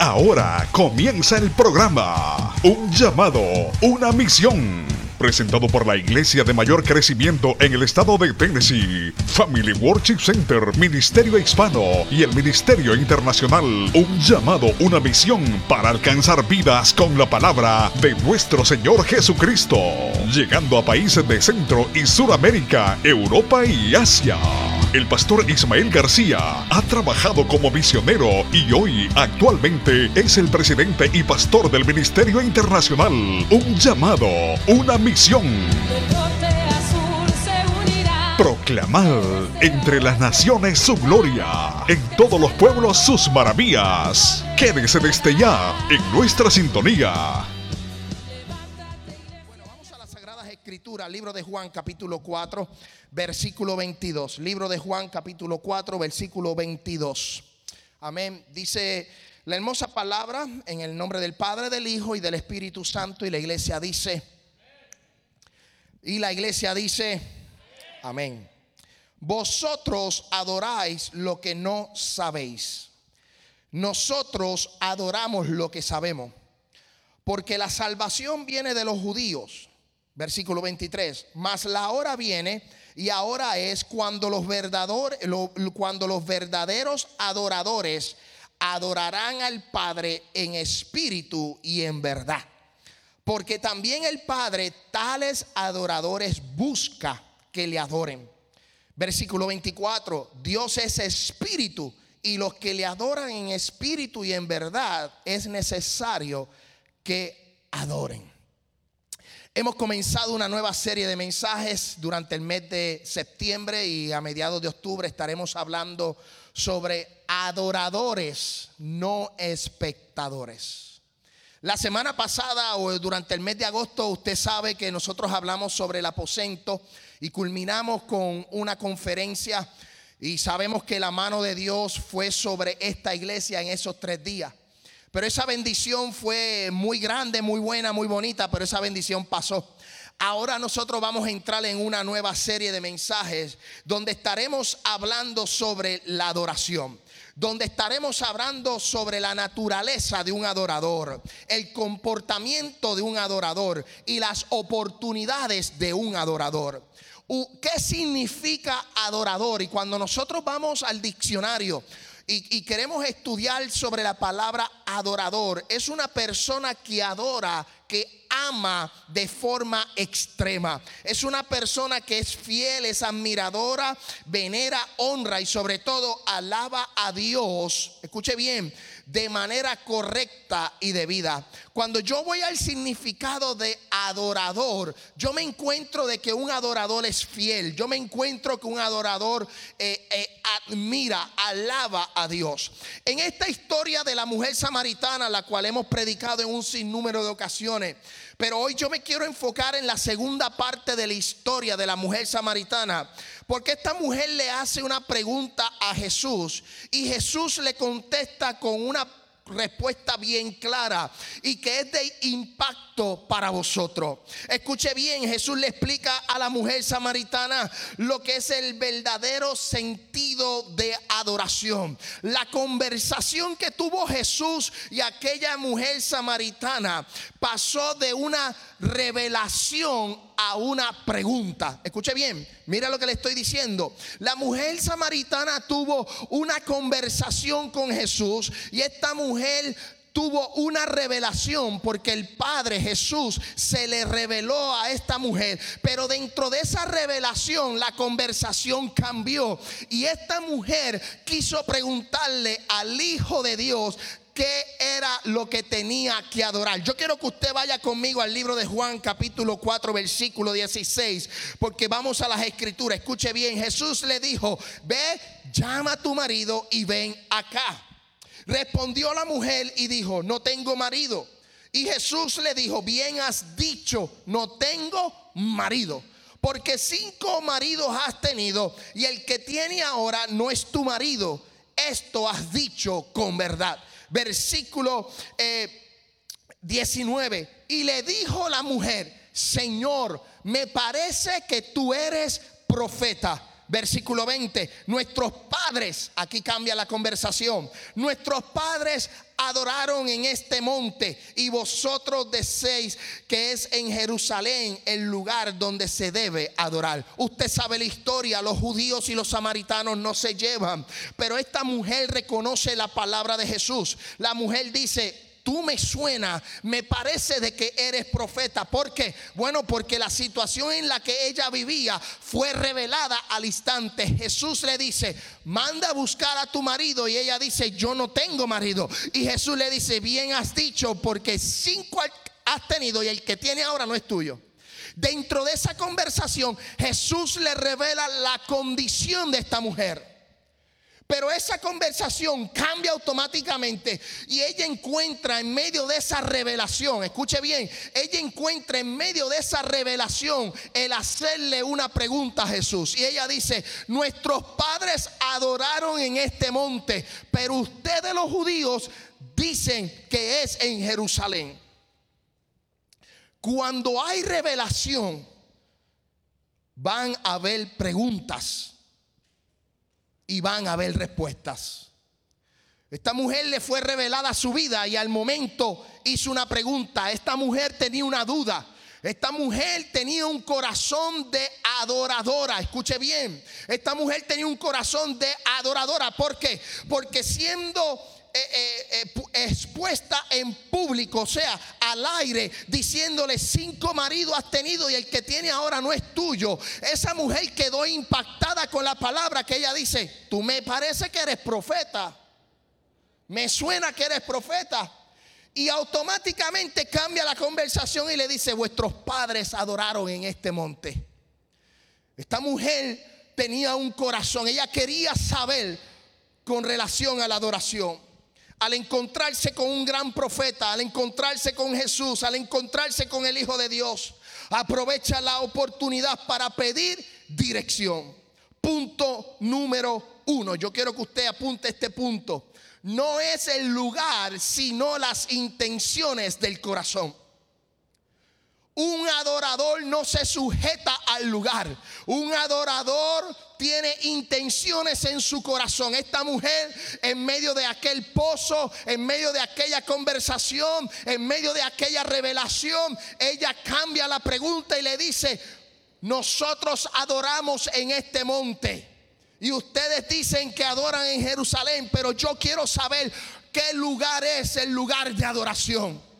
Ahora comienza el programa. Un llamado, una misión. Presentado por la iglesia de mayor crecimiento en el estado de Tennessee, Family Worship Center, Ministerio Hispano y el Ministerio Internacional. Un llamado, una misión para alcanzar vidas con la palabra de nuestro Señor Jesucristo. Llegando a países de Centro y Suramérica, Europa y Asia. El pastor Ismael García ha trabajado como misionero y hoy actualmente es el presidente y pastor del Ministerio Internacional. Un llamado, una misión. Proclamar entre las naciones su gloria, en todos los pueblos sus maravillas. Quédese desde ya en nuestra sintonía. Libro de Juan capítulo 4, versículo 22. Libro de Juan capítulo 4, versículo 22. Amén. Dice la hermosa palabra en el nombre del Padre, del Hijo y del Espíritu Santo. Y la iglesia dice, y la iglesia dice, amén. Vosotros adoráis lo que no sabéis. Nosotros adoramos lo que sabemos. Porque la salvación viene de los judíos. Versículo 23. Mas la hora viene y ahora es cuando los, cuando los verdaderos adoradores adorarán al Padre en espíritu y en verdad. Porque también el Padre tales adoradores busca que le adoren. Versículo 24, Dios es espíritu y los que le adoran en espíritu y en verdad es necesario que adoren. Hemos comenzado una nueva serie de mensajes durante el mes de septiembre y a mediados de octubre estaremos hablando sobre adoradores, no espectadores. La semana pasada o durante el mes de agosto usted sabe que nosotros hablamos sobre el aposento y culminamos con una conferencia y sabemos que la mano de Dios fue sobre esta iglesia en esos tres días. Pero esa bendición fue muy grande, muy buena, muy bonita, pero esa bendición pasó. Ahora nosotros vamos a entrar en una nueva serie de mensajes donde estaremos hablando sobre la adoración, donde estaremos hablando sobre la naturaleza de un adorador, el comportamiento de un adorador y las oportunidades de un adorador. ¿Qué significa adorador? Y cuando nosotros vamos al diccionario y, queremos estudiar sobre la palabra adorador, es una persona que adora, que ama de forma extrema. Es una persona que es fiel, es admiradora, venera, honra y sobre todo alaba a Dios. Escuche bien, de manera correcta y debida. Cuando yo voy al significado de adorador, yo me encuentro de que un adorador es fiel. Yo me encuentro que un adorador eh, eh, admira, alaba a Dios. En esta historia de la mujer samaritana, la cual hemos predicado en un sinnúmero de ocasiones, pero hoy yo me quiero enfocar en la segunda parte de la historia de la mujer samaritana, porque esta mujer le hace una pregunta a Jesús y Jesús le contesta con una respuesta bien clara y que es de impacto para vosotros. Escuche bien, Jesús le explica a la mujer samaritana lo que es el verdadero sentido de adoración. La conversación que tuvo Jesús y aquella mujer samaritana pasó de una revelación a una pregunta. Escuche bien, mira lo que le estoy diciendo. La mujer samaritana tuvo una conversación con Jesús y esta mujer tuvo una revelación porque el Padre Jesús se le reveló a esta mujer. Pero dentro de esa revelación la conversación cambió y esta mujer quiso preguntarle al Hijo de Dios qué era lo que tenía que adorar. Yo quiero que usted vaya conmigo al libro de Juan capítulo 4 versículo 16, porque vamos a las escrituras. Escuche bien, Jesús le dijo, ve, llama a tu marido y ven acá. Respondió la mujer y dijo, no tengo marido. Y Jesús le dijo, bien has dicho, no tengo marido. Porque cinco maridos has tenido y el que tiene ahora no es tu marido. Esto has dicho con verdad. Versículo eh, 19. Y le dijo la mujer, Señor, me parece que tú eres profeta. Versículo 20. Nuestros padres, aquí cambia la conversación. Nuestros padres adoraron en este monte y vosotros deseéis que es en Jerusalén el lugar donde se debe adorar. Usted sabe la historia, los judíos y los samaritanos no se llevan, pero esta mujer reconoce la palabra de Jesús. La mujer dice, tú me suena, me parece de que eres profeta. ¿Por qué? Bueno, porque la situación en la que ella vivía fue revelada al instante. Jesús le dice, manda a buscar a tu marido. Y ella dice, yo no tengo marido. Y Jesús le dice, bien has dicho, porque cinco has tenido y el que tiene ahora no es tuyo. Dentro de esa conversación, Jesús le revela la condición de esta mujer. Pero esa conversación cambia automáticamente y ella encuentra en medio de esa revelación, escuche bien, ella encuentra en medio de esa revelación el hacerle una pregunta a Jesús. Y ella dice, nuestros padres adoraron en este monte, pero ustedes los judíos dicen que es en Jerusalén. Cuando hay revelación, van a haber preguntas y van a haber respuestas. Esta mujer le fue revelada su vida y al momento hizo una pregunta. Esta mujer tenía una duda. Esta mujer tenía un corazón de adoradora. Escuche bien. Esta mujer tenía un corazón de adoradora. ¿Por qué? Porque siendo eh, eh, eh, expuesta en público, o sea, al aire, diciéndole cinco maridos has tenido y el que tiene ahora no es tuyo. Esa mujer quedó impactada con la palabra que ella dice, tú me parece que eres profeta. Me suena que eres profeta. Y automáticamente cambia la conversación y le dice, vuestros padres adoraron en este monte. Esta mujer tenía un corazón, ella quería saber con relación a la adoración al encontrarse con un gran profeta, al encontrarse con Jesús, al encontrarse con el Hijo de Dios, aprovecha la oportunidad para pedir dirección. Punto número uno. Yo quiero que usted apunte este punto. No es el lugar, sino las intenciones del corazón. Un adorador no se sujeta al lugar. Un adorador tiene intenciones en su corazón. Esta mujer en medio de aquel pozo, en medio de aquella conversación, en medio de aquella revelación, ella cambia la pregunta y le dice, nosotros adoramos en este monte. Y ustedes dicen que adoran en Jerusalén, pero yo quiero saber qué lugar es el lugar de adoración.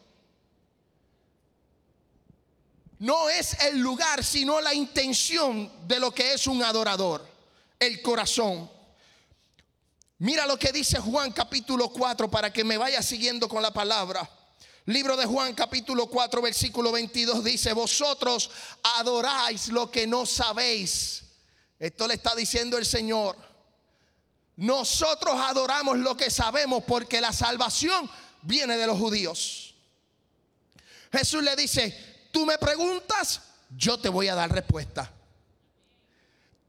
no es el lugar, sino la intención de lo que es un adorador, el corazón. Mira lo que dice Juan capítulo 4 para que me vaya siguiendo con la palabra. Libro de Juan capítulo 4 versículo 22 dice, vosotros adoráis lo que no sabéis. Esto le está diciendo el Señor. Nosotros adoramos lo que sabemos porque la salvación viene de los judíos. Jesús le dice, Tú me preguntas, yo te voy a dar respuesta.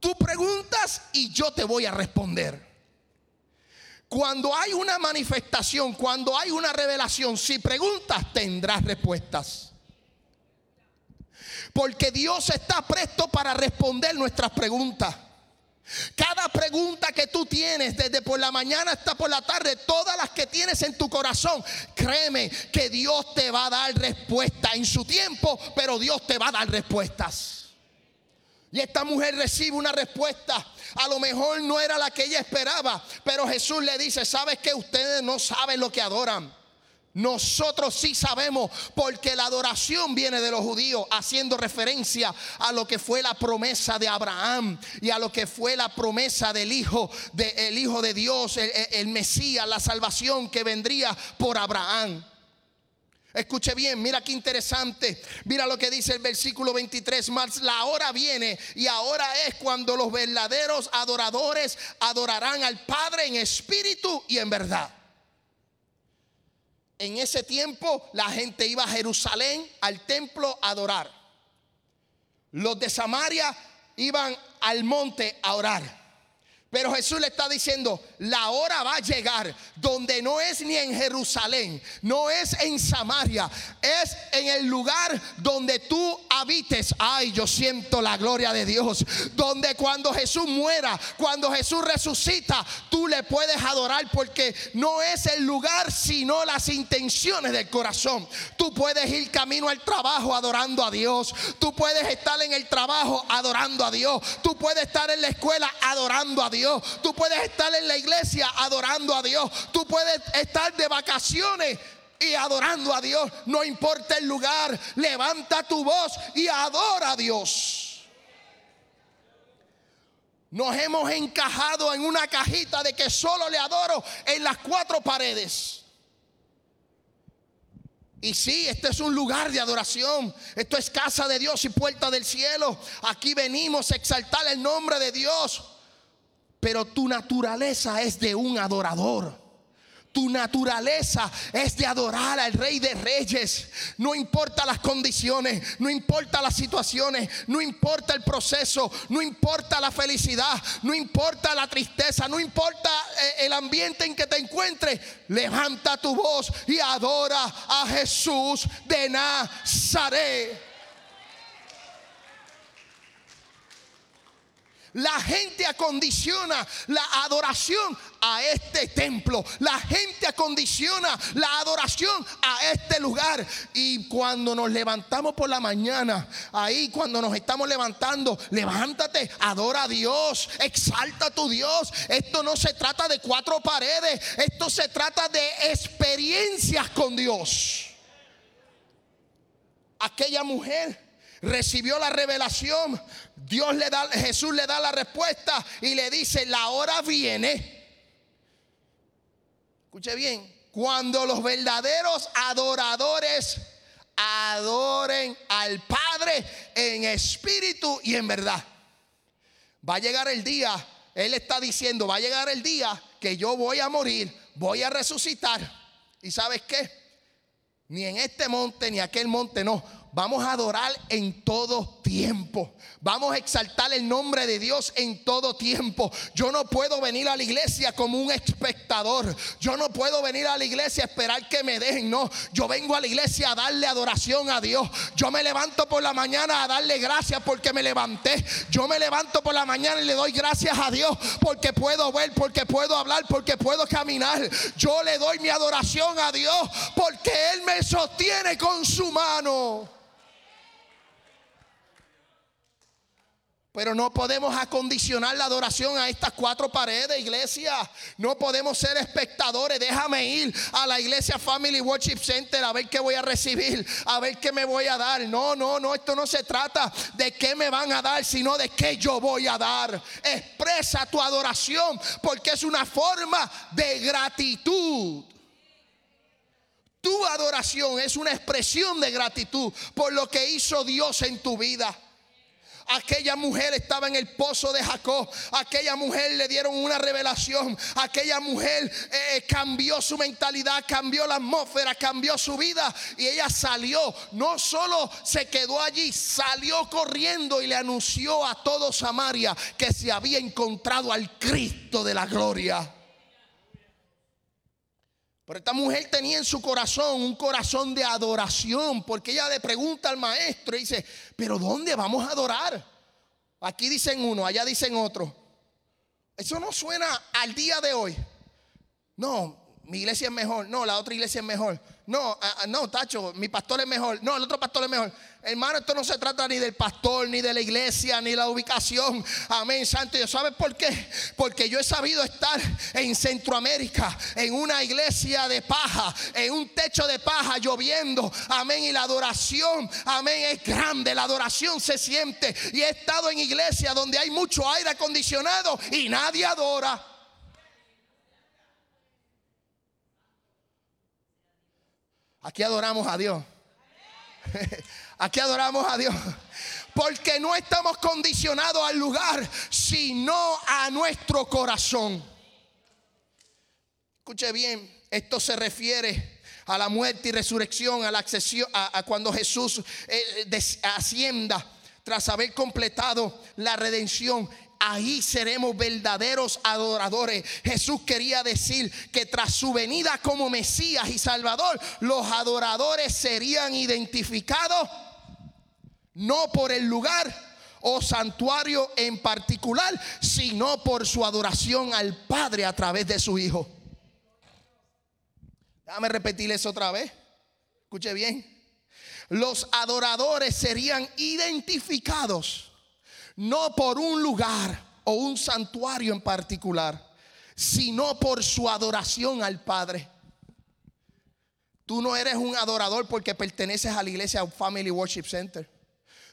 Tú preguntas y yo te voy a responder. Cuando hay una manifestación, cuando hay una revelación, si preguntas tendrás respuestas. Porque Dios está presto para responder nuestras preguntas. Cada pregunta que tú tienes, desde por la mañana hasta por la tarde, todas las que tienes en tu corazón, créeme que Dios te va a dar respuesta en su tiempo, pero Dios te va a dar respuestas. Y esta mujer recibe una respuesta. A lo mejor no era la que ella esperaba, pero Jesús le dice, ¿sabes que ustedes no saben lo que adoran? Nosotros sí sabemos porque la adoración viene de los judíos, haciendo referencia a lo que fue la promesa de Abraham y a lo que fue la promesa del Hijo, de, Hijo de Dios, el, el Mesías, la salvación que vendría por Abraham. Escuche bien, mira qué interesante. Mira lo que dice el versículo 23. Más la hora viene y ahora es cuando los verdaderos adoradores adorarán al Padre en espíritu y en verdad en ese tiempo la gente iba a Jerusalén al templo a adorar. Los de Samaria iban al monte a orar. Pero Jesús le está diciendo, la hora va a llegar donde no es ni en Jerusalén, no es en Samaria, es en el lugar donde tú habites. Ay, yo siento la gloria de Dios. Donde cuando Jesús muera, cuando Jesús resucita, tú le puedes adorar porque no es el lugar, sino las intenciones del corazón. Tú puedes ir camino al trabajo adorando a Dios. Tú puedes estar en el trabajo adorando a Dios. Tú puedes estar en la escuela adorando a Dios. Tú puedes estar en la iglesia adorando a Dios. Tú puedes estar de vacaciones y adorando a Dios. No importa el lugar, levanta tu voz y adora a Dios. Nos hemos encajado en una cajita de que solo le adoro en las cuatro paredes. Y sí, este es un lugar de adoración. Esto es casa de Dios y puerta del cielo. Aquí venimos a exaltar el nombre de Dios. Pero tu naturaleza es de un adorador. Tu naturaleza es de adorar al Rey de Reyes. No importa las condiciones, no importa las situaciones, no importa el proceso, no importa la felicidad, no importa la tristeza, no importa eh, el ambiente en que te encuentres. Levanta tu voz y adora a Jesús de Nazaret. La gente acondiciona la adoración a este templo. La gente acondiciona la adoración a este lugar. Y cuando nos levantamos por la mañana, ahí cuando nos estamos levantando, levántate, adora a Dios, exalta a tu Dios. Esto no se trata de cuatro paredes, esto se trata de experiencias con Dios. Aquella mujer recibió la revelación, Dios le da, Jesús le da la respuesta y le dice, la hora viene. Escuche bien, cuando los verdaderos adoradores adoren al Padre en espíritu y en verdad. Va a llegar el día, Él está diciendo, va a llegar el día que yo voy a morir, voy a resucitar. ¿Y sabes qué? Ni en este monte ni aquel monte, no vamos a adorar en todo tiempo. Vamos a exaltar el nombre de Dios en todo tiempo. Yo no puedo venir a la iglesia como un espectador. Yo no puedo venir a la iglesia a esperar que me dejen. No, yo vengo a la iglesia a darle adoración a Dios. Yo me levanto por la mañana a darle gracias porque me levanté. Yo me levanto por la mañana y le doy gracias a Dios porque puedo ver, porque puedo hablar, porque puedo caminar. Yo le doy mi adoración a Dios porque Él me sostiene con su mano. Pero no podemos acondicionar la adoración a estas cuatro paredes, iglesia. No podemos ser espectadores. Déjame ir a la iglesia Family Worship Center a ver qué voy a recibir, a ver qué me voy a dar. No, no, no, esto no se trata de qué me van a dar, sino de qué yo voy a dar. Expresa tu adoración porque es una forma de gratitud. Tu adoración es una expresión de gratitud por lo que hizo Dios en tu vida. Aquella mujer estaba en el pozo de Jacob. Aquella mujer le dieron una revelación. Aquella mujer eh, eh, cambió su mentalidad, cambió la atmósfera, cambió su vida. Y ella salió. No solo se quedó allí, salió corriendo y le anunció a todo Samaria que se había encontrado al Cristo de la gloria. Pero esta mujer tenía en su corazón un corazón de adoración, porque ella le pregunta al maestro y dice, pero ¿dónde vamos a adorar? Aquí dicen uno, allá dicen otro. Eso no suena al día de hoy. No, mi iglesia es mejor. No, la otra iglesia es mejor. No, ah, ah, no, Tacho, mi pastor es mejor. No, el otro pastor es mejor. Hermano, esto no se trata ni del pastor, ni de la iglesia, ni la ubicación. Amén, santo Dios. ¿Sabe por qué? Porque yo he sabido estar en Centroamérica, en una iglesia de paja, en un techo de paja lloviendo. Amén. Y la adoración, amén, es grande. La adoración se siente. Y he estado en iglesia donde hay mucho aire acondicionado y nadie adora. Aquí adoramos a Dios. Aquí adoramos a Dios. Porque no estamos condicionados al lugar, sino a nuestro corazón. Escuche bien, esto se refiere a la muerte y resurrección, a la accesión, a, cuando Jesús eh, ascienda tras haber completado la redención ahí seremos verdaderos adoradores. Jesús quería decir que tras su venida como Mesías y Salvador, los adoradores serían identificados no por el lugar o santuario en particular, sino por su adoración al Padre a través de su Hijo. Déjame repetir eso otra vez. Escuche bien. Los adoradores serían identificados no por un lugar o un santuario en particular, sino por su adoración al Padre. Tú no eres un adorador porque perteneces a la iglesia Family Worship Center.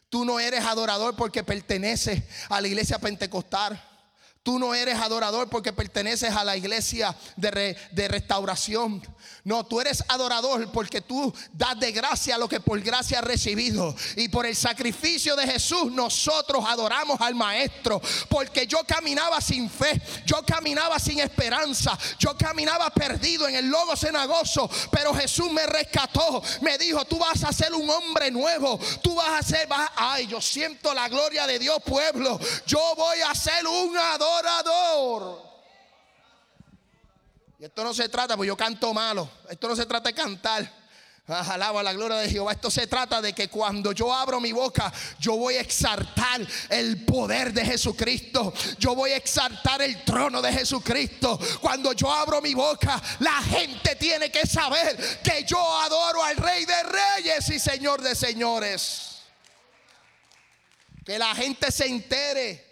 Tú no eres adorador porque perteneces a la iglesia pentecostal. Tú no eres adorador porque perteneces a la iglesia de, de, restauración. No, tú eres adorador porque tú das de gracia lo que por gracia has recibido. Y por el sacrificio de Jesús nosotros adoramos al Maestro. Porque yo caminaba sin fe, yo caminaba sin esperanza, yo caminaba perdido en el logo cenagoso. Pero Jesús me rescató, me dijo, tú vas a ser un hombre nuevo. Tú vas a ser, ay, yo siento la gloria de Dios pueblo. Yo voy a ser un adorador y esto no se trata, pues yo canto malo. Esto no se trata de cantar. Alaba la gloria de Jehová. Esto se trata de que cuando yo abro mi boca, yo voy a exaltar el poder de Jesucristo. Yo voy a exaltar el trono de Jesucristo. Cuando yo abro mi boca, la gente tiene que saber que yo adoro al Rey de Reyes y Señor de Señores. Que la gente se entere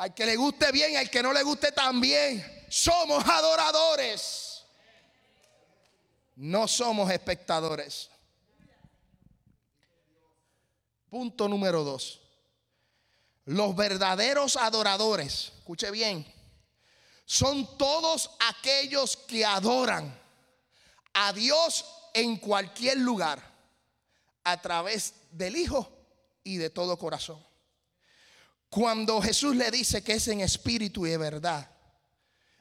al que le guste bien, al que no le guste también. Somos adoradores. No somos espectadores. Punto número dos. Los verdaderos adoradores, escuche bien, son todos aquellos que adoran a Dios en cualquier lugar a través del Hijo y de todo corazón. Cuando Jesús le dice que es en espíritu y de verdad,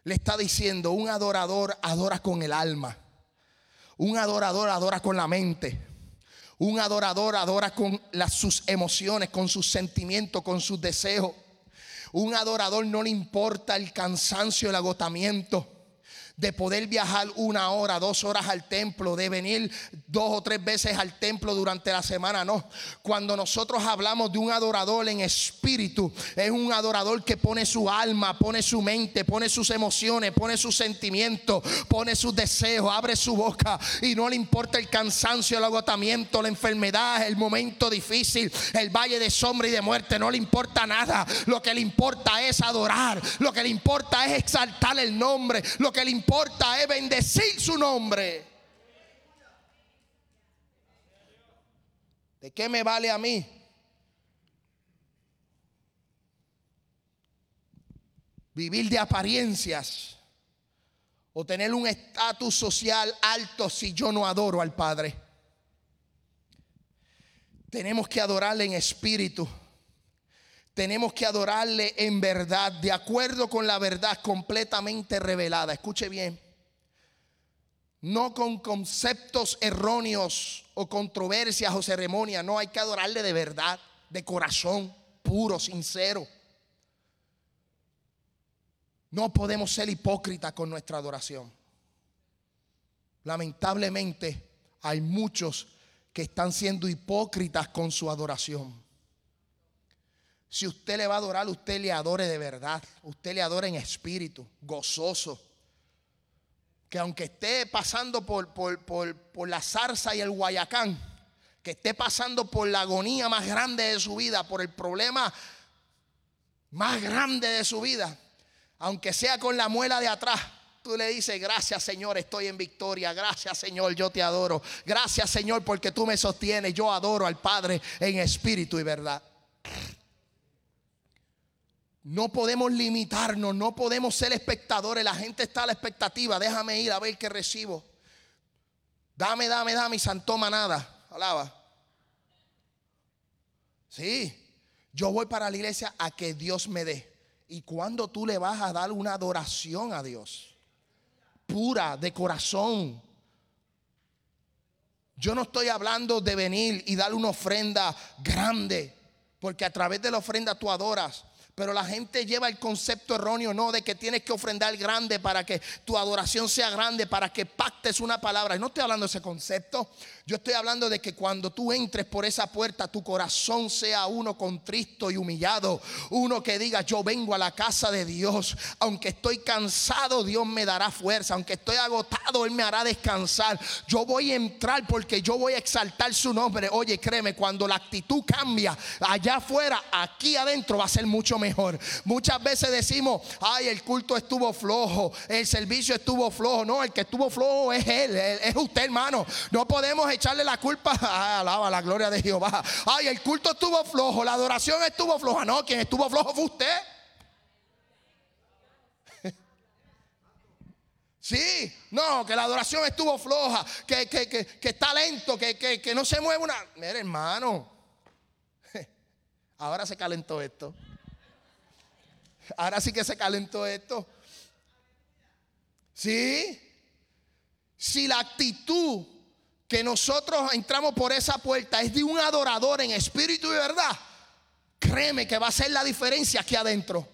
le está diciendo, un adorador adora con el alma, un adorador adora con la mente, un adorador adora con las, sus emociones, con sus sentimientos, con sus deseos. Un adorador no le importa el cansancio, el agotamiento de poder viajar una hora, dos horas al templo, de venir dos o tres veces al templo durante la semana. No, cuando nosotros hablamos de un adorador en espíritu, es un adorador que pone su alma, pone su mente, pone sus emociones, pone sus sentimientos, pone sus deseos, abre su boca y no le importa el cansancio, el agotamiento, la enfermedad, el momento difícil, el valle de sombra y de muerte, no le importa nada. Lo que le importa es adorar, lo que le importa es exaltar el nombre, lo que le importa importa es bendecir su nombre. ¿De qué me vale a mí? Vivir de apariencias o tener un estatus social alto si yo no adoro al Padre. Tenemos que adorarle en espíritu. Tenemos que adorarle en verdad, de acuerdo con la verdad completamente revelada. Escuche bien. No con conceptos erróneos o controversias o ceremonias. No, hay que adorarle de verdad, de corazón, puro, sincero. No podemos ser hipócritas con nuestra adoración. Lamentablemente hay muchos que están siendo hipócritas con su adoración. Si usted le va a adorar, usted le adore de verdad. Usted le adore en espíritu, gozoso. Que aunque esté pasando por, por, la zarza y el guayacán, que esté pasando por la agonía más grande de su vida, por el problema más grande de su vida, aunque sea con la muela de atrás, tú le dices, gracias Señor, estoy en victoria, gracias Señor, yo te adoro, gracias Señor porque tú me sostienes, yo adoro al Padre en espíritu y verdad. No podemos limitarnos, no podemos ser espectadores. La gente está a la expectativa. Déjame ir a ver qué recibo. Dame, dame, dame santoma nada. Alaba. Sí, yo voy para la iglesia a que Dios me dé. ¿Y cuando tú le vas a dar una adoración a Dios? Pura, de corazón. Yo no estoy hablando de venir y dar una ofrenda grande, porque a través de la ofrenda tú adoras Pero la gente lleva el concepto erróneo, no, de que tienes que ofrendar grande para que tu adoración sea grande, para que pactes una palabra. No estoy hablando de ese concepto. Yo estoy hablando de que cuando tú entres por esa puerta, tu corazón sea uno contristo y humillado. Uno que diga, yo vengo a la casa de Dios. Aunque estoy cansado, Dios me dará fuerza. Aunque estoy agotado, Él me hará descansar. Yo voy a entrar porque yo voy a exaltar su nombre. Oye, créeme, cuando la actitud cambia allá afuera, aquí adentro va a ser mucho mejor. Muchas veces decimos, ay, el culto estuvo flojo, el servicio estuvo flojo. No, el que estuvo flojo es Él, es usted, hermano. No podemos echarle la culpa, a alaba la gloria de Jehová. Ay, el culto estuvo flojo, la adoración estuvo floja. No, quien estuvo flojo fue usted. Sí, no, que la adoración estuvo floja, que, que, que, que está lento, que, que, no se mueve una. Mira, hermano, ahora se calentó esto. Ahora sí que se calentó esto. Sí, si la actitud que nosotros entramos por esa puerta es de un adorador en espíritu y verdad, créeme que va a ser la diferencia aquí adentro.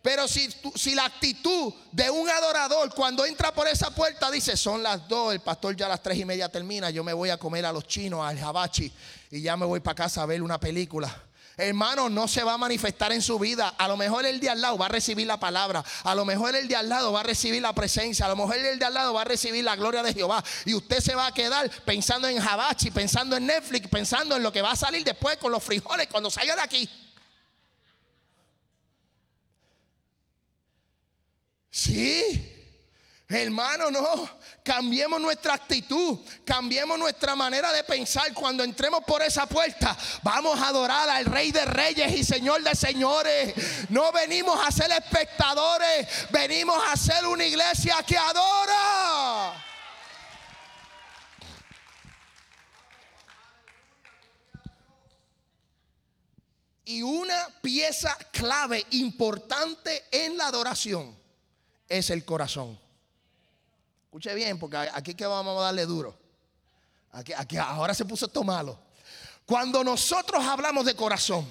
Pero si, si la actitud de un adorador cuando entra por esa puerta dice, son las dos, el pastor ya a las tres y media termina, yo me voy a comer a los chinos, al jabachi, y ya me voy para casa a ver una película hermano, no se va a manifestar en su vida. A lo mejor el de al lado va a recibir la palabra. A lo mejor el de al lado va a recibir la presencia. A lo mejor el de al lado va a recibir la gloria de Jehová. Y usted se va a quedar pensando en Jabachi, pensando en Netflix, pensando en lo que va a salir después con los frijoles cuando salga de aquí. Sí. Hermano, no. Cambiemos nuestra actitud, cambiemos nuestra manera de pensar. Cuando entremos por esa puerta, vamos a adorar al Rey de Reyes y Señor de Señores. No venimos a ser espectadores, venimos a ser una iglesia que adora. Y una pieza clave importante en la adoración es el corazón. Escuche bien, porque aquí que vamos a darle duro. Aquí, aquí ahora se puso esto malo. Cuando nosotros hablamos de corazón,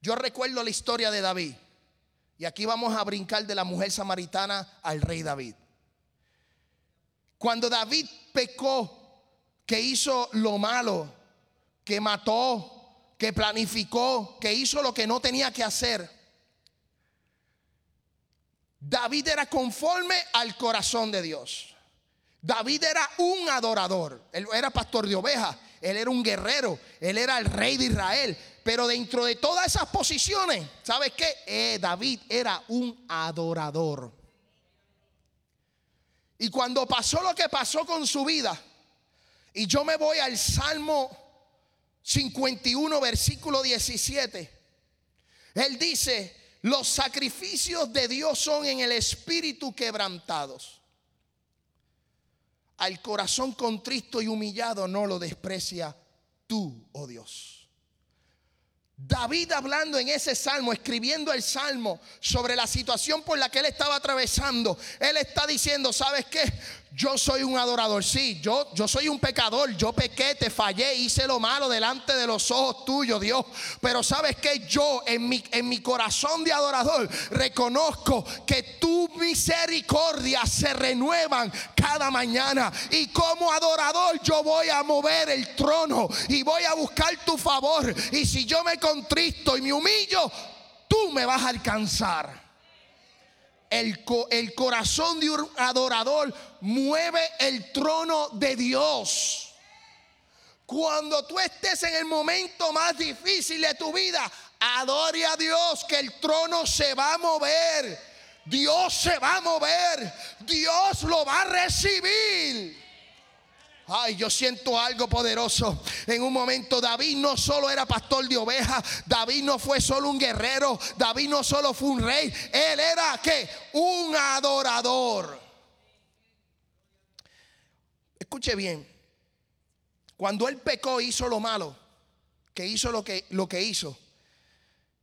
yo recuerdo la historia de David. Y aquí vamos a brincar de la mujer samaritana al rey David. Cuando David pecó, que hizo lo malo, que mató, que planificó, que hizo lo que no tenía que hacer, David era conforme al corazón de Dios. David era un adorador. Él era pastor de ovejas. Él era un guerrero. Él era el rey de Israel. Pero dentro de todas esas posiciones, ¿sabes qué? Eh, David era un adorador. Y cuando pasó lo que pasó con su vida, y yo me voy al Salmo 51, versículo 17, él dice, los sacrificios de Dios son en el espíritu quebrantados. Al corazón contristo y humillado no lo desprecia tú, oh Dios. David hablando en ese salmo, escribiendo el salmo sobre la situación por la que él estaba atravesando, él está diciendo, ¿sabes qué? Yo soy un adorador, sí, yo, yo soy un pecador, yo pequé, te fallé, hice lo malo delante de los ojos tuyos, Dios. Pero sabes que yo en mi, en mi corazón de adorador reconozco que tu misericordia se renuevan cada mañana. Y como adorador yo voy a mover el trono y voy a buscar tu favor. Y si yo me contristo y me humillo, tú me vas a alcanzar el, corazón de un adorador mueve el trono de Dios. Cuando tú estés en el momento más difícil de tu vida, adore a Dios que el trono se va a mover. Dios se va a mover. Dios lo va a recibir. Ay, yo siento algo poderoso. En un momento David no solo era pastor de ovejas, David no fue solo un guerrero, David no solo fue un rey, él era un adorador. Escuche bien. Cuando él pecó hizo lo malo, que hizo lo que lo que hizo.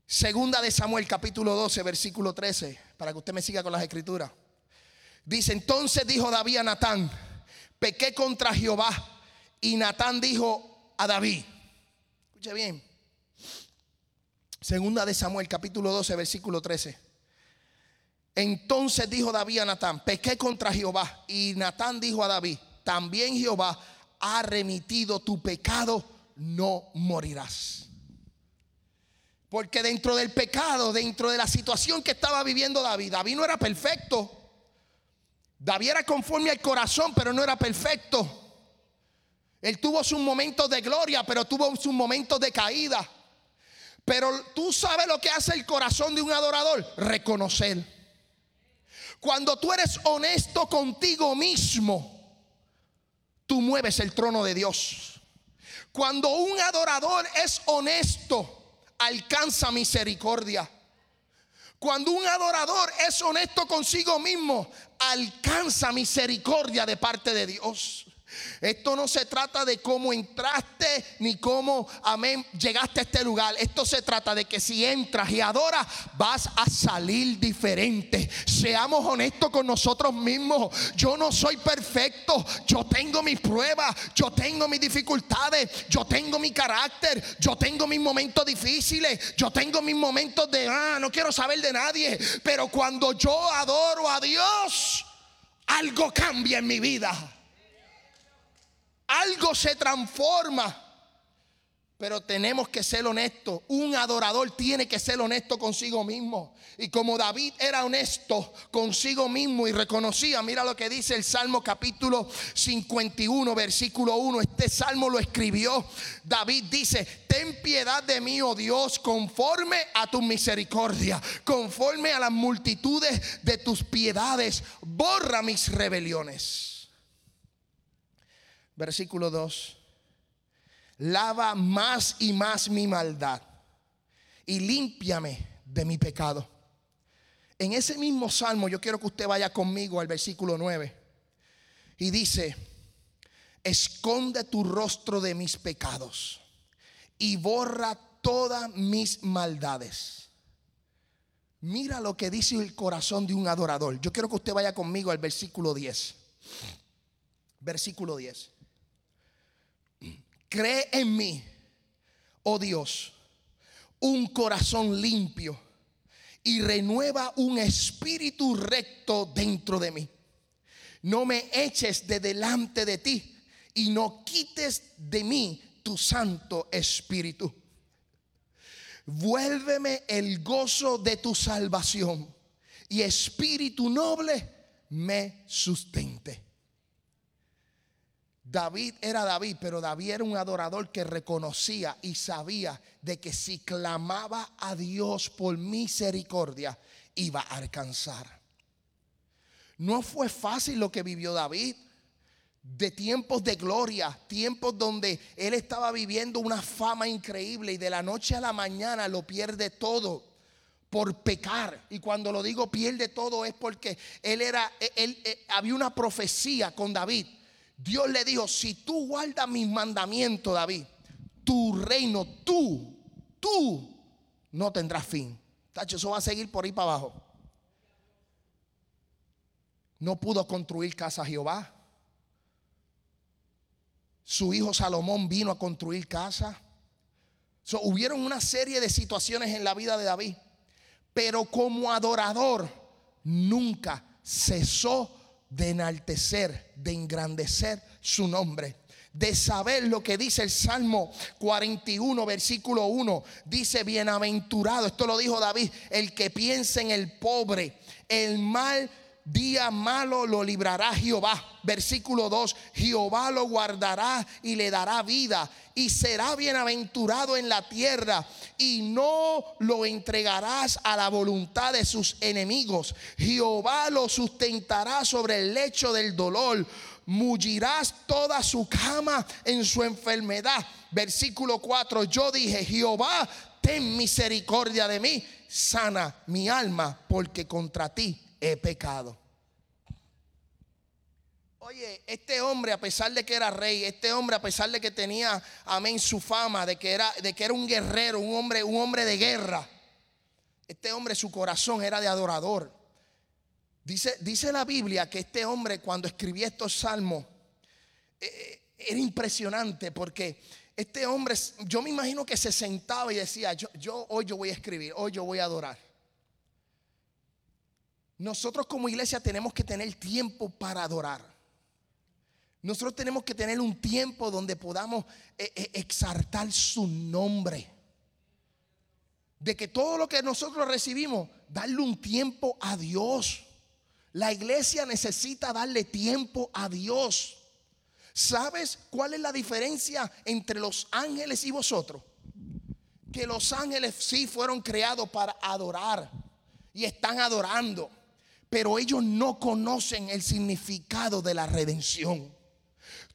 Segunda de Samuel capítulo 12 versículo 13, para que usted me siga con las escrituras. Dice, entonces dijo David a Natán, pequé contra Jehová. Y Natán dijo a David, escuche bien, Segunda de Samuel, capítulo 12, versículo 13. Entonces dijo David a Natán, pequé contra Jehová. Y Natán dijo a David, también Jehová ha remitido tu pecado, no morirás. Porque dentro del pecado, dentro de la situación que estaba viviendo David, David no era perfecto. David era conforme al corazón, pero no era perfecto. Él tuvo sus momentos de gloria, pero tuvo sus momentos de caída. Pero tú sabes lo que hace el corazón de un adorador, reconocer. Cuando tú eres honesto contigo mismo, tú mueves el trono de Dios. Cuando un adorador es honesto, alcanza misericordia. Cuando un adorador es honesto consigo mismo, alcanza misericordia de parte de Dios. Esto no se trata de cómo entraste ni cómo, amén, llegaste a este lugar. Esto se trata de que si entras y adoras, vas a salir diferente. Seamos honestos con nosotros mismos. Yo no soy perfecto. Yo tengo mis pruebas. Yo tengo mis dificultades. Yo tengo mi carácter. Yo tengo mis momentos difíciles. Yo tengo mis momentos de, ah, no quiero saber de nadie. Pero cuando yo adoro a Dios, algo cambia en mi vida algo se transforma. Pero tenemos que ser honestos. Un adorador tiene que ser honesto consigo mismo. Y como David era honesto consigo mismo y reconocía, mira lo que dice el Salmo capítulo 51, versículo 1. Este salmo lo escribió David. Dice, ten piedad de mí, oh Dios, conforme a tu misericordia, conforme a las multitudes de tus piedades. Borra mis rebeliones versículo 2, lava más y más mi maldad y límpiame de mi pecado. En ese mismo salmo yo quiero que usted vaya conmigo al versículo 9 y dice, esconde tu rostro de mis pecados y borra todas mis maldades. Mira lo que dice el corazón de un adorador. Yo quiero que usted vaya conmigo al versículo 10. Versículo 10. Cree en mí, oh Dios, un corazón limpio y renueva un espíritu recto dentro de mí. No me eches de delante de ti y no quites de mí tu santo espíritu. Vuélveme el gozo de tu salvación y espíritu noble me sustente. David era David, pero David era un adorador que reconocía y sabía de que si clamaba a Dios por misericordia, iba a alcanzar. No fue fácil lo que vivió David. De tiempos de gloria, tiempos donde él estaba viviendo una fama increíble y de la noche a la mañana lo pierde todo por pecar. Y cuando lo digo pierde todo es porque él era, él, había una profecía con David Dios le dijo, si tú guardas mis mandamientos, David, tu reino, tú, tú no tendrás fin. Tacho, eso va a seguir por ahí para abajo. No pudo construir casa Jehová. Su hijo Salomón vino a construir casa. hubieron una serie de situaciones en la vida de David. Pero como adorador, nunca cesó de enaltecer, de engrandecer su nombre de saber lo que dice el Salmo 41, versículo 1. Dice, bienaventurado, esto lo dijo David, el que piensa en el pobre, el mal día malo lo librará Jehová. Versículo 2, Jehová lo guardará y le dará vida y será bienaventurado en la tierra y no lo entregarás a la voluntad de sus enemigos. Jehová lo sustentará sobre el lecho del dolor. Mullirás toda su cama en su enfermedad. Versículo 4, yo dije, Jehová, ten misericordia de mí, sana mi alma, porque contra ti he pecado. Oye, este hombre, a pesar de que era rey, este hombre, a pesar de que tenía, amén, su fama, de que era, de que era un guerrero, un hombre, un hombre de guerra, este hombre, su corazón era de adorador. Dice, dice la Biblia que este hombre, cuando escribía estos salmos, eh, era impresionante porque este hombre, yo me imagino que se sentaba y decía, yo, yo hoy yo voy a escribir, hoy yo voy a adorar. Nosotros como iglesia tenemos que tener tiempo para adorar. Nosotros tenemos que tener un tiempo donde podamos eh, eh, exaltar su nombre. De que todo lo que nosotros recibimos, darle un tiempo a Dios. La iglesia necesita darle tiempo a Dios. ¿Sabes cuál es la diferencia entre los ángeles y vosotros? Que los ángeles sí fueron creados para adorar y están adorando pero ellos no conocen el significado de la redención.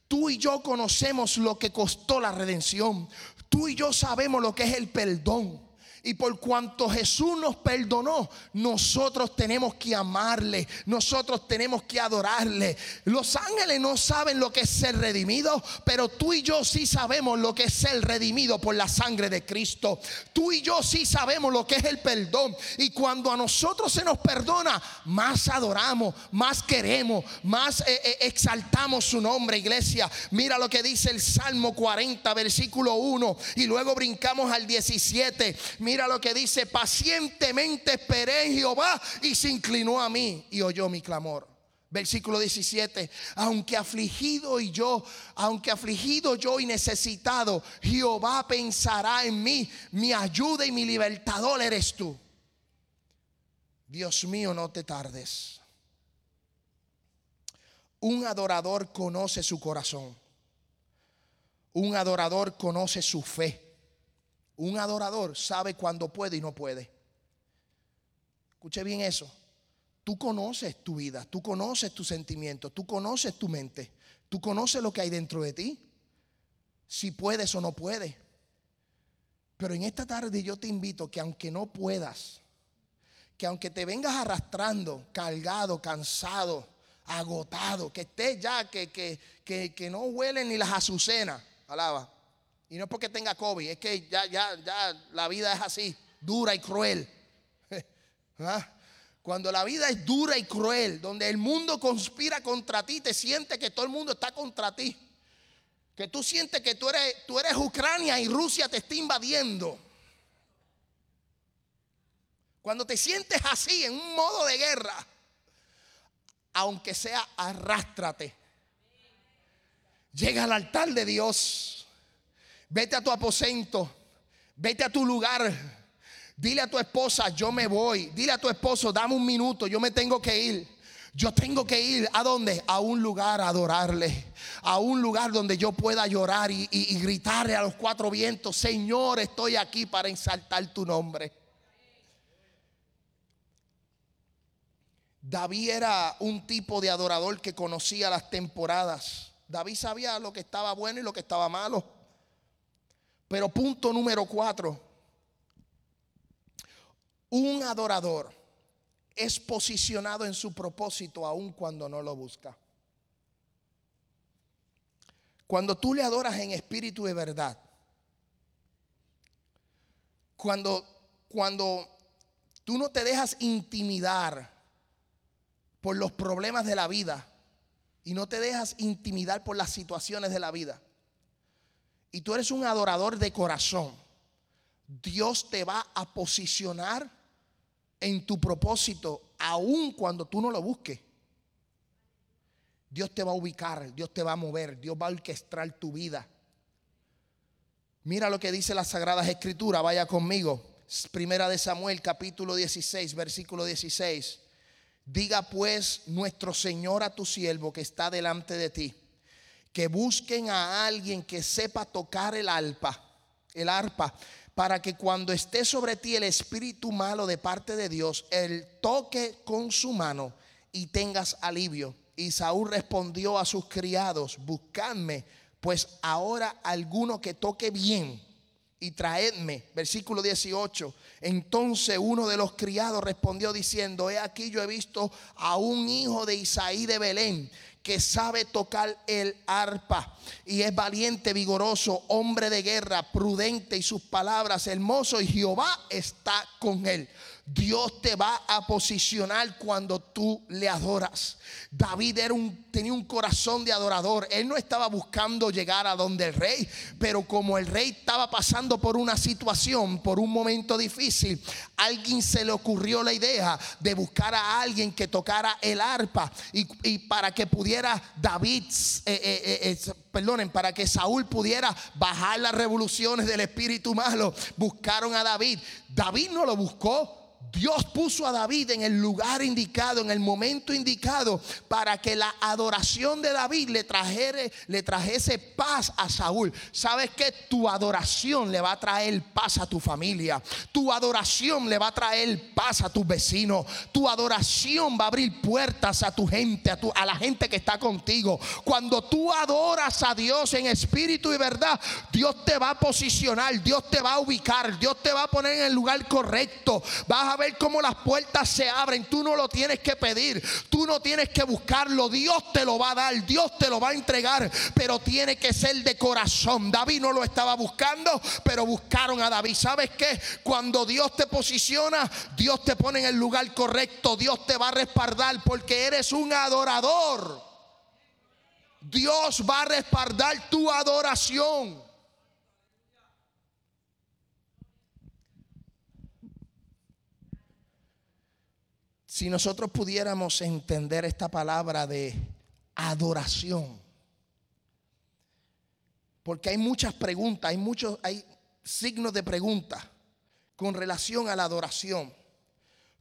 Tú y yo conocemos lo que costó la redención. Tú y yo sabemos lo que es el perdón. Y por cuanto Jesús nos perdonó, nosotros tenemos que amarle, nosotros tenemos que adorarle. Los ángeles no saben lo que es ser redimido, pero tú y yo sí sabemos lo que es ser redimido por la sangre de Cristo. Tú y yo sí sabemos lo que es el perdón. Y cuando a nosotros se nos perdona, más adoramos, más queremos, más eh, eh, exaltamos su nombre, iglesia. Mira lo que dice el Salmo 40, versículo 1, y luego brincamos al 17. Mira Mira lo que dice, pacientemente esperé en Jehová y se inclinó a mí y oyó mi clamor. Versículo 17, aunque afligido y yo, aunque afligido yo y necesitado, Jehová pensará en mí, mi ayuda y mi libertador eres tú. Dios mío, no te tardes. Un adorador conoce su corazón. Un adorador conoce su fe. Un adorador sabe cuándo puede y no puede. Escuche bien eso. Tú conoces tu vida, tú conoces tus sentimientos, tú conoces tu mente, tú conoces lo que hay dentro de ti. Si puedes o no puedes. Pero en esta tarde yo te invito que aunque no puedas, que aunque te vengas arrastrando, cargado, cansado, agotado, que estés ya, que, que, que, que no huelen ni las azucenas, alaba, y no es porque tenga COVID, es que ya, ya, ya la vida es así, dura y cruel. ¿Ah? Cuando la vida es dura y cruel, donde el mundo conspira contra ti, te sientes que todo el mundo está contra ti. Que tú sientes que tú eres, tú eres Ucrania y Rusia te está invadiendo. Cuando te sientes así, en un modo de guerra, aunque sea arrástrate. Llega al altar de Dios Vete a tu aposento, vete a tu lugar. Dile a tu esposa, yo me voy. Dile a tu esposo, dame un minuto, yo me tengo que ir. Yo tengo que ir a dónde? A un lugar a adorarle. A un lugar donde yo pueda llorar y, y gritarle a los cuatro vientos, Señor, estoy aquí para ensaltar tu nombre. David era un tipo de adorador que conocía las temporadas. David sabía lo que estaba bueno y lo que estaba malo. Pero punto número cuatro, un adorador es posicionado en su propósito aun cuando no lo busca. Cuando tú le adoras en espíritu de verdad, cuando, cuando tú no te dejas intimidar por los problemas de la vida y no te dejas intimidar por las situaciones de la vida, y tú eres un adorador de corazón, Dios te va a posicionar en tu propósito aun cuando tú no lo busques. Dios te va a ubicar, Dios te va a mover, Dios va a orquestar tu vida. Mira lo que dice las Sagradas Escrituras, vaya conmigo. Primera de Samuel, capítulo 16, versículo 16. Diga pues nuestro Señor a tu siervo que está delante de ti que busquen a alguien que sepa tocar el arpa, el arpa, para que cuando esté sobre ti el espíritu malo de parte de Dios, él toque con su mano y tengas alivio. Y Saúl respondió a sus criados, buscadme, pues ahora alguno que toque bien y traedme. Versículo 18. Entonces uno de los criados respondió diciendo, he aquí yo he visto a un hijo de Isaí de Belén que sabe tocar el arpa y es valiente, vigoroso, hombre de guerra, prudente y sus palabras hermoso y Jehová está con él. Dios te va a posicionar cuando tú le adoras. David era un, tenía un corazón de adorador. Él no estaba buscando llegar a donde el rey, pero como el rey estaba pasando por una situación, por un momento difícil, alguien se le ocurrió la idea de buscar a alguien que tocara el arpa y, para que pudiera David, eh, eh, eh, perdonen, para que Saúl pudiera bajar las revoluciones del espíritu malo, buscaron a David. David no lo buscó. Dios puso a David en el lugar indicado, en el momento indicado, para que la adoración de David le, trajere, le trajese paz a Saúl. ¿Sabes que Tu adoración le va a traer paz a tu familia. Tu adoración le va a traer paz a tus vecinos. Tu adoración va a abrir puertas a tu gente, a, tu, a la gente que está contigo. Cuando tú adoras a Dios en espíritu y verdad, Dios te va a posicionar, Dios te va a ubicar, Dios te va a poner en el lugar correcto. Vas a ver cómo las puertas se abren. Tú no lo tienes que pedir, tú no tienes que buscarlo. Dios te lo va a dar, Dios te lo va a entregar, pero tiene que ser de corazón. David no lo estaba buscando, pero buscaron a David. ¿Sabes qué? Cuando Dios te posiciona, Dios te pone en el lugar correcto, Dios te va a respaldar porque eres un adorador. Dios va a respaldar tu adoración. Si nosotros pudiéramos entender esta palabra de adoración, porque hay muchas preguntas, hay muchos, hay signos de pregunta con relación a la adoración.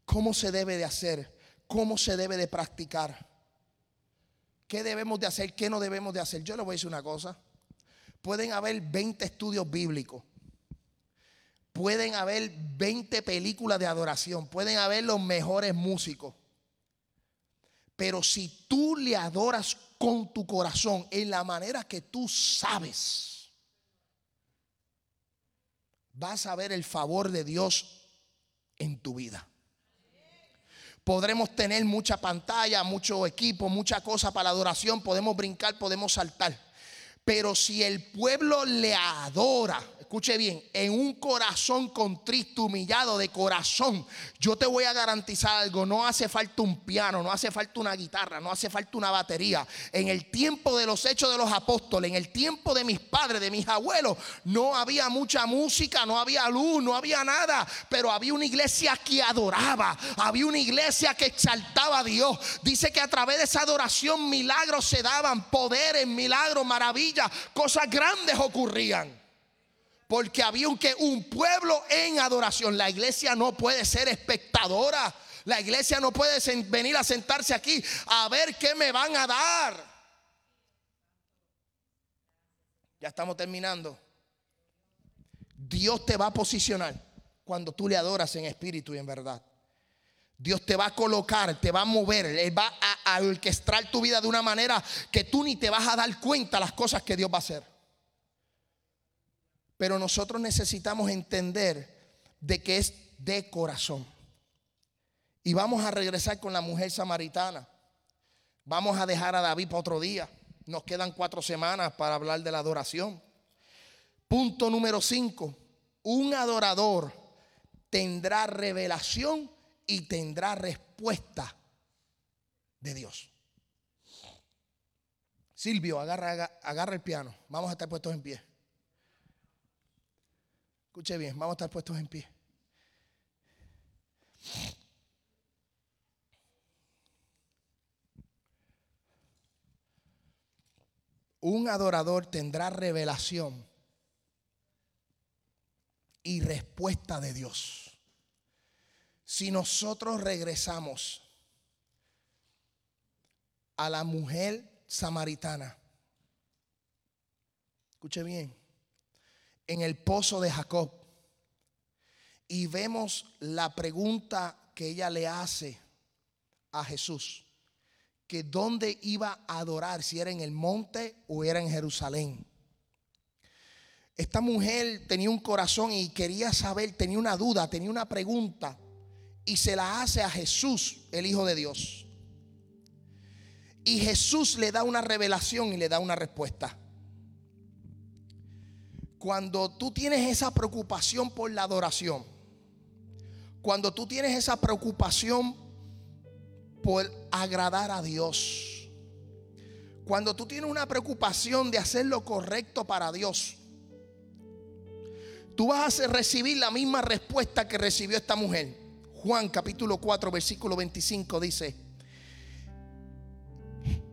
¿Cómo se debe de hacer? ¿Cómo se debe de practicar? ¿Qué debemos de hacer? ¿Qué no debemos de hacer? Yo le voy a decir una cosa. Pueden haber 20 estudios bíblicos pueden haber 20 películas de adoración, pueden haber los mejores músicos. Pero si tú le adoras con tu corazón en la manera que tú sabes, vas a ver el favor de Dios en tu vida. Podremos tener mucha pantalla, mucho equipo, mucha cosa para la adoración, podemos brincar, podemos saltar. Pero si el pueblo le adora, escuche bien, en un corazón contristo, humillado de corazón, yo te voy a garantizar algo, no hace falta un piano, no hace falta una guitarra, no hace falta una batería. En el tiempo de los hechos de los apóstoles, en el tiempo de mis padres, de mis abuelos, no había mucha música, no había luz, no había nada, pero había una iglesia que adoraba, había una iglesia que exaltaba a Dios. Dice que a través de esa adoración milagros se daban, poderes, milagros, maravillas, cosas grandes ocurrían. Porque había un, que, un pueblo en adoración. La iglesia no puede ser espectadora. La iglesia no puede venir a sentarse aquí a ver qué me van a dar. Ya estamos terminando. Dios te va a posicionar cuando tú le adoras en espíritu y en verdad. Dios te va a colocar, te va a mover, Él va a, a orquestar tu vida de una manera que tú ni te vas a dar cuenta las cosas que Dios va a hacer. Pero nosotros necesitamos entender de que es de corazón. Y vamos a regresar con la mujer samaritana. Vamos a dejar a David para otro día. Nos quedan cuatro semanas para hablar de la adoración. Punto número cinco. Un adorador tendrá revelación y tendrá respuesta de Dios. Silvio, agarra, agarra el piano. Vamos a estar puestos en pie. Escuche bien, vamos a estar puestos en pie. Un adorador tendrá revelación y respuesta de Dios. Si nosotros regresamos a la mujer samaritana, escuche bien, en el pozo de Jacob y vemos la pregunta que ella le hace a Jesús, que dónde iba a adorar, si era en el monte o era en Jerusalén. Esta mujer tenía un corazón y quería saber, tenía una duda, tenía una pregunta y se la hace a Jesús, el Hijo de Dios. Y Jesús le da una revelación y le da una respuesta cuando tú tienes esa preocupación por la adoración, Cuando tú tienes esa preocupación por agradar a Dios. Cuando tú tienes una preocupación de hacer lo correcto para Dios, tú vas a recibir la misma respuesta que recibió esta mujer. Juan capítulo 4, versículo 25 dice,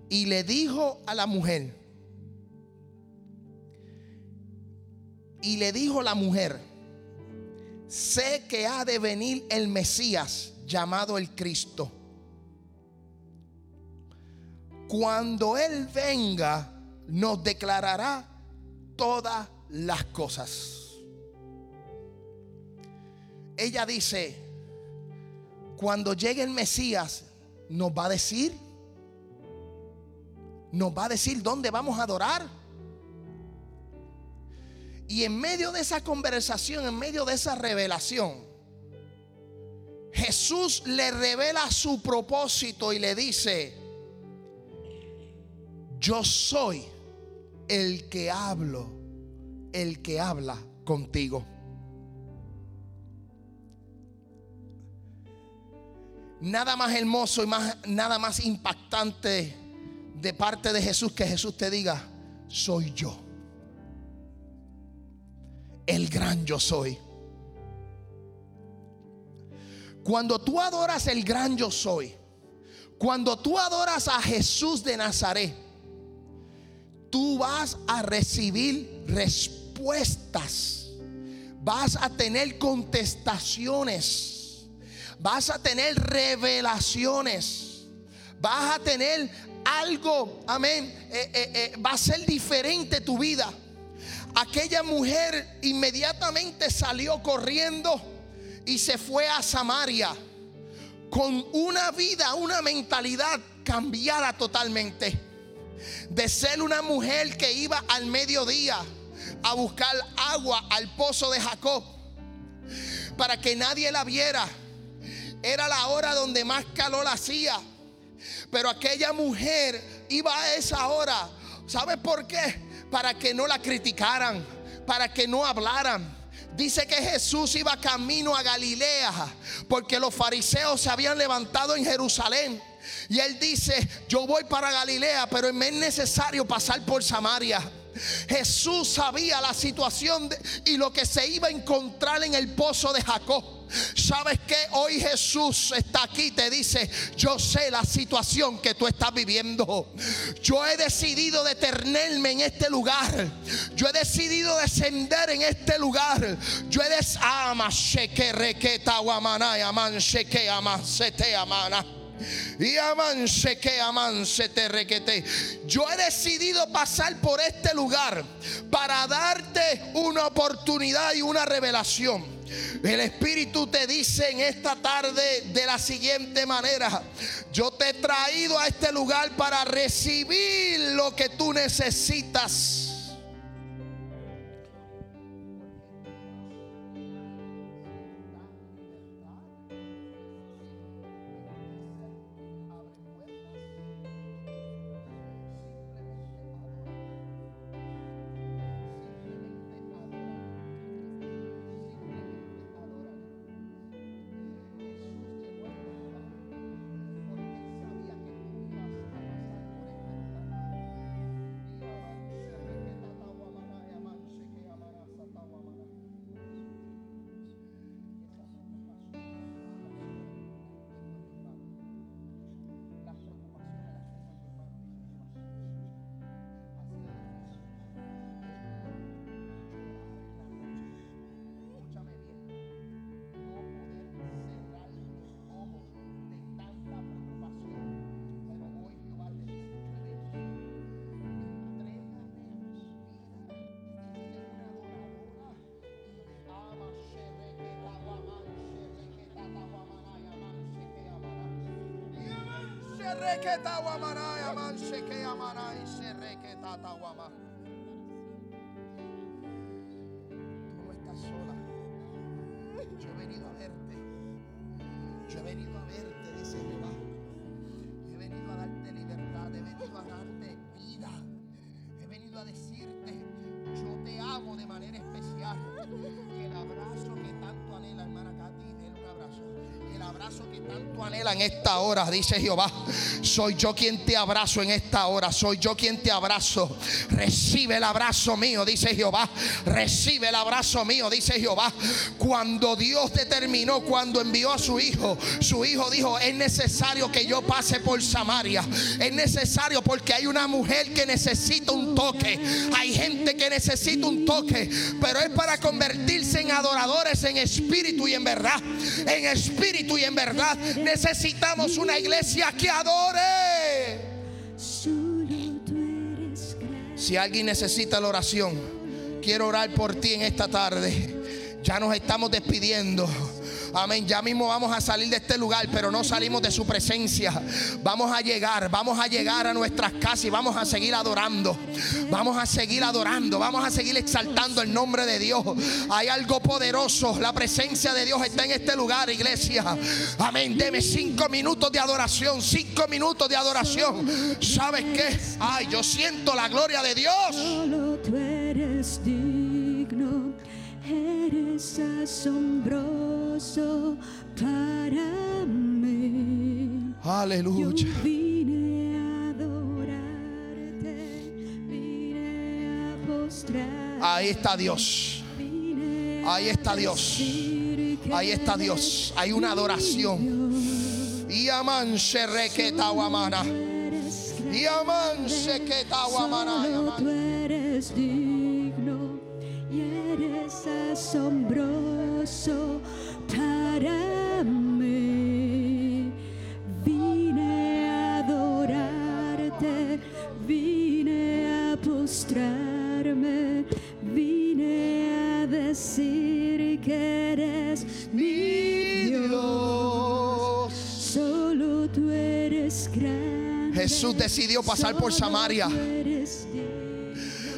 y le dijo a la mujer, y le dijo la mujer, sé que ha de venir el Mesías llamado el Cristo. Cuando Él venga, nos declarará todas las cosas. Ella dice, cuando llegue el Mesías, nos va a decir, nos va a decir dónde vamos a adorar y en medio de esa conversación, en medio de esa revelación, Jesús le revela su propósito y le dice, yo soy el que hablo, el que habla contigo. Nada más hermoso y más, nada más impactante de parte de Jesús que Jesús te diga, soy yo el gran yo soy. Cuando tú adoras el gran yo soy, cuando tú adoras a Jesús de Nazaret, tú vas a recibir respuestas, vas a tener contestaciones, vas a tener revelaciones, vas a tener algo, amén, eh, eh, eh, va a ser diferente tu vida Aquella mujer inmediatamente salió corriendo y se fue a Samaria con una vida, una mentalidad cambiada totalmente. De ser una mujer que iba al mediodía a buscar agua al pozo de Jacob para que nadie la viera. Era la hora donde más calor hacía. Pero aquella mujer iba a esa hora. ¿Sabe por qué? Para que no la criticaran, para que no hablaran. Dice que Jesús iba camino a Galilea porque los fariseos se habían levantado en Jerusalén. Y él dice, yo voy para Galilea, pero me es necesario pasar por Samaria. Jesús sabía la situación y lo que se iba a encontrar en el pozo de Jacob. ¿Sabes que Hoy Jesús está aquí, te dice, yo sé la situación que tú estás viviendo. Yo he decidido detenerme en este lugar. Yo he decidido descender en este lugar. Yo he des Y amanse que amanse te requete. Yo he decidido pasar por este lugar para darte una oportunidad y una revelación. El Espíritu te dice en esta tarde de la siguiente manera, yo te he traído a este lugar para recibir lo que tú necesitas. No estás sola. Yo he venido a verte. Yo he venido a verte, dice Jehová. He venido a darte libertad. He venido a darte vida. He venido a decirte, abrazo que tanto anhela en esta hora, dice Jehová. Soy yo quien te abrazo en esta hora. Soy yo quien te abrazo. Recibe el abrazo mío, dice Jehová. Recibe el abrazo mío, dice Jehová. Cuando Dios determinó, cuando envió a su hijo, su hijo dijo, es necesario que yo pase por Samaria. Es necesario porque hay una mujer que necesita un toque. Hay gente que necesita un toque. Pero es para convertirse en adoradores en espíritu y en verdad. En espíritu y en verdad. Necesitamos una iglesia que adore. Si alguien necesita la oración, quiero orar por ti en esta tarde. Ya nos estamos despidiendo. Amén. Ya mismo vamos a salir de este lugar, pero no salimos de su presencia. Vamos a llegar, vamos a llegar a nuestras casas y vamos a seguir adorando. Vamos a seguir adorando, vamos a seguir exaltando el nombre de Dios. Hay algo poderoso. La presencia de Dios está en este lugar, iglesia. Amén. Deme cinco minutos de adoración, cinco minutos de adoración. ¿Sabes qué? Ay, yo siento la gloria de Dios. Solo tú eres digno, eres asombroso para mí. Yo Aleluya. vine a adorarte, vine a postrar. Ahí está Dios. Ahí está Dios. que Ahí está Dios. Hay una adoración. Y aman se requeta guamana. Y aman se queta guamana. y Solo aman. tú eres digno y eres asombroso mí. Vine a adorarte, vine a postrarme, vine a decir que eres mi Dios. Solo tú eres grande. Jesús decidió pasar por Samaria.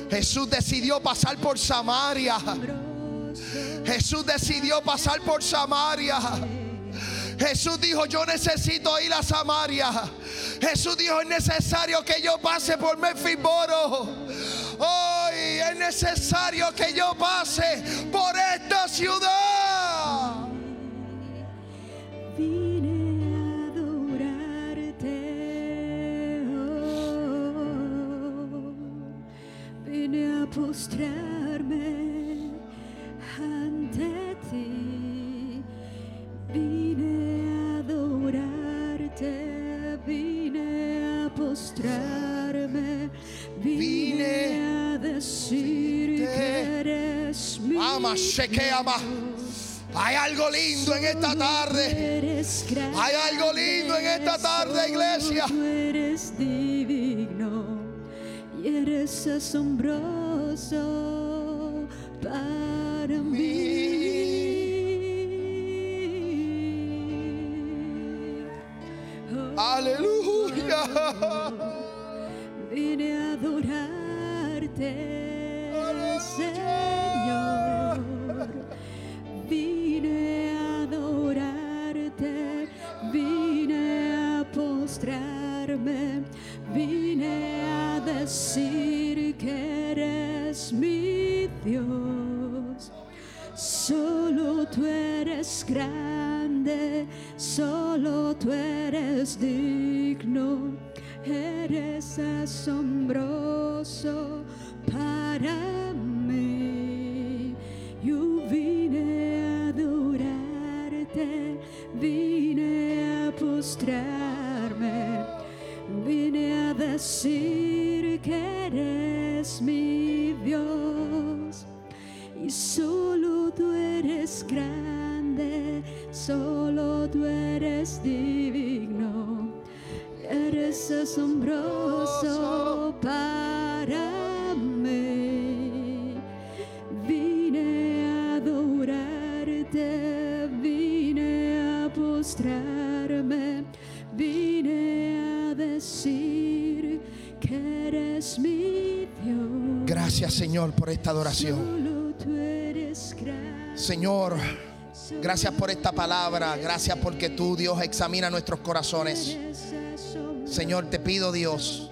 Jesús decidió pasar por Samaria. Jesús decidió pasar por Samaria. Jesús dijo, yo necesito ir a Samaria. Jesús dijo, es necesario que yo pase por Mefiboro. Hoy es necesario que yo pase Hay algo lindo en esta tarde. Hay algo lindo en esta tarde, iglesia. Tú eres divino y eres asombroso para mí. Oh, Aleluya. Vine a adorarte, decir que eres mi Dios. Solo tú eres grande, solo tú eres digno, eres asombroso para mí. Yo vine a adorarte, vine a postrarme, vine a decir que eres mi Dios. Y solo tú eres grande, solo tú eres divino, eres asombroso para mí. Vine a adorarte, vine a postrarme, vine decir que eres mi Dios. Gracias Señor por esta adoración. Señor, gracias por esta palabra. Gracias porque tú, Dios, examina nuestros corazones. Señor, te pido, Dios,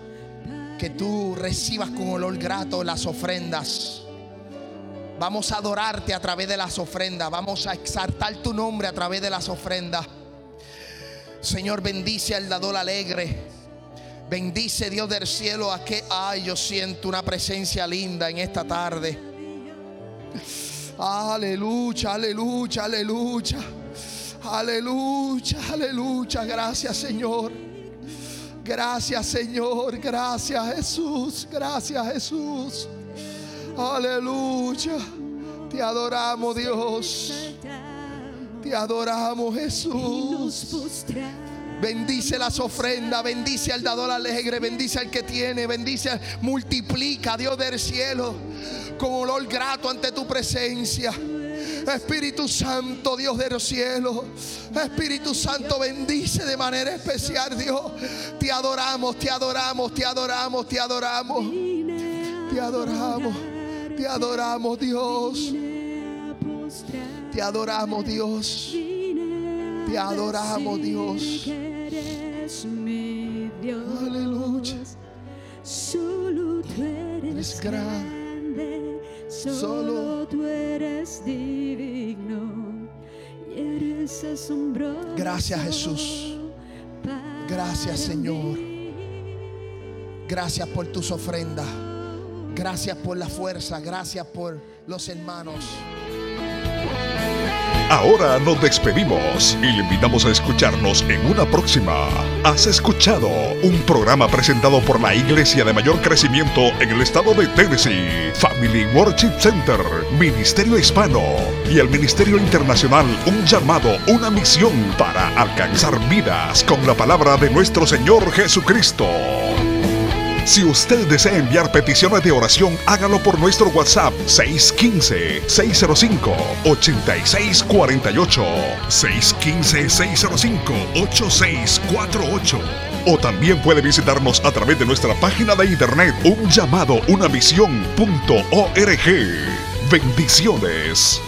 que tú recibas con olor grato las ofrendas. Vamos a adorarte a través de las ofrendas. Vamos a exaltar tu nombre a través de las ofrendas. Señor, bendice al dador alegre. Bendice Dios del cielo a que, ay, yo siento una presencia linda en esta tarde. Aleluya, aleluya, aleluya. Aleluya, aleluya. Gracias, Señor. Gracias, Señor. Gracias, Jesús. Gracias, Jesús. Aleluya. Te adoramos, Dios. Te adoramos, Jesús. Bendice las ofrendas, bendice al dador alegre, bendice al que tiene, bendice, multiplica, Dios del cielo, con olor grato ante tu presencia. Espíritu Santo, Dios de los cielos. Espíritu Santo, bendice de manera especial, Dios. Te adoramos, te adoramos, te adoramos, te adoramos. Te adoramos, te adoramos, Dios. Te adoramos, Dios. Te adoramos, Dios. Aleluya. Solo tú eres grande, solo tú eres divino y eres asombroso. Gracias, Jesús. Gracias, Señor. Gracias por tus ofrendas. Gracias por la fuerza. Gracias por los hermanos. Ahora nos despedimos y le invitamos a escucharnos en una próxima. Has escuchado un programa presentado por la Iglesia de Mayor Crecimiento en el estado de Tennessee, Family Worship Center, Ministerio Hispano y el Ministerio Internacional, un llamado, una misión para alcanzar vidas con la palabra de nuestro Señor Jesucristo. Si usted desea enviar peticiones de oración, hágalo por nuestro WhatsApp 615-605-8648. 615-605-8648. O también puede visitarnos a través de nuestra página de internet un llamado una Bendiciones.